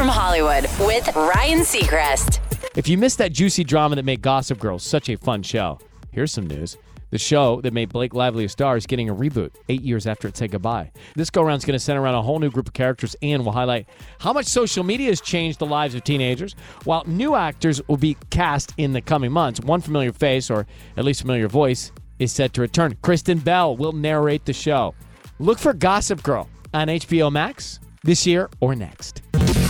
from Hollywood with Ryan Seacrest. If you missed that juicy drama that made Gossip Girl such a fun show, here's some news. The show that made Blake Lively a star is getting a reboot eight years after it said goodbye. This go round is going to center around a whole new group of characters and will highlight how much social media has changed the lives of teenagers, while new actors will be cast in the coming months. One familiar face, or at least familiar voice, is set to return. Kristen Bell will narrate the show. Look for Gossip Girl on HBO Max this year or next.